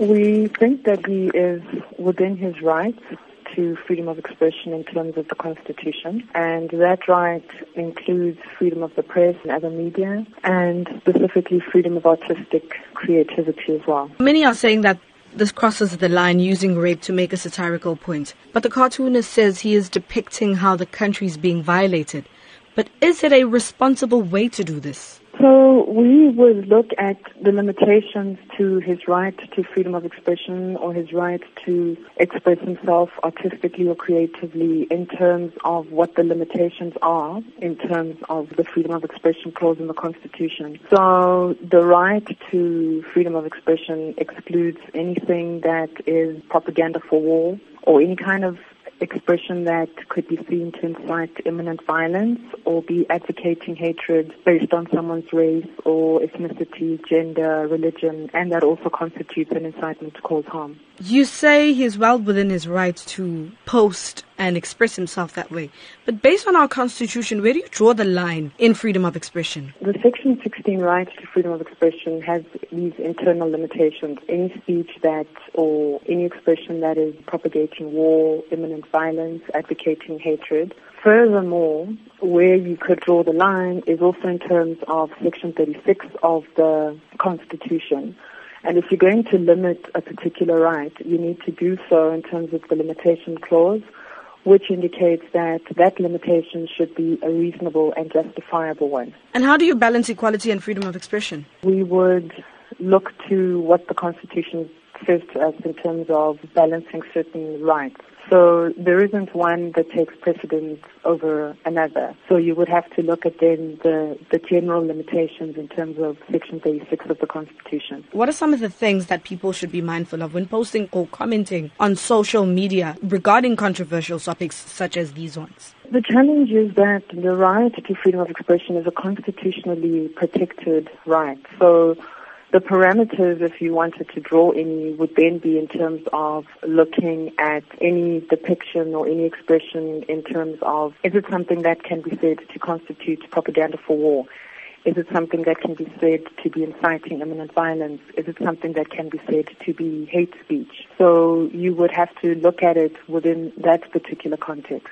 We think that he is within his rights to freedom of expression in terms of the Constitution, and that right includes freedom of the press and other media, and specifically freedom of artistic creativity as well. Many are saying that this crosses the line using rape to make a satirical point, but the cartoonist says he is depicting how the country is being violated. But is it a responsible way to do this? So we would look at the limitations to his right to freedom of expression or his right to express himself artistically or creatively in terms of what the limitations are in terms of the freedom of expression clause in the Constitution. So the right to freedom of expression excludes anything that is propaganda for war or any kind of expression that could be seen to incite imminent violence or be advocating hatred based on someone's race or ethnicity, gender, religion, and that also constitutes an incitement to cause harm. You say he's well within his right to post and express himself that way. But based on our constitution, where do you draw the line in freedom of expression? The Section 16 right to freedom of expression has these internal limitations. Any speech that or any expression that is propagating war, imminent violence, advocating hatred. Furthermore, where you could draw the line is also in terms of Section 36 of the Constitution. And if you're going to limit a particular right, you need to do so in terms of the limitation clause, which indicates that that limitation should be a reasonable and justifiable one. And how do you balance equality and freedom of expression? We would look to what the Constitution says to us in terms of balancing certain rights. So there isn't one that takes precedence over another. So you would have to look at then the, the general limitations in terms of Section 36 of the Constitution. What are some of the things that people should be mindful of when posting or commenting on social media regarding controversial topics such as these ones? The challenge is that the right to freedom of expression is a constitutionally protected right. So the parameters, if you wanted to draw any, would then be in terms of looking at any depiction or any expression in terms of is it something that can be said to constitute propaganda for war? Is it something that can be said to be inciting imminent violence? Is it something that can be said to be hate speech? So you would have to look at it within that particular context.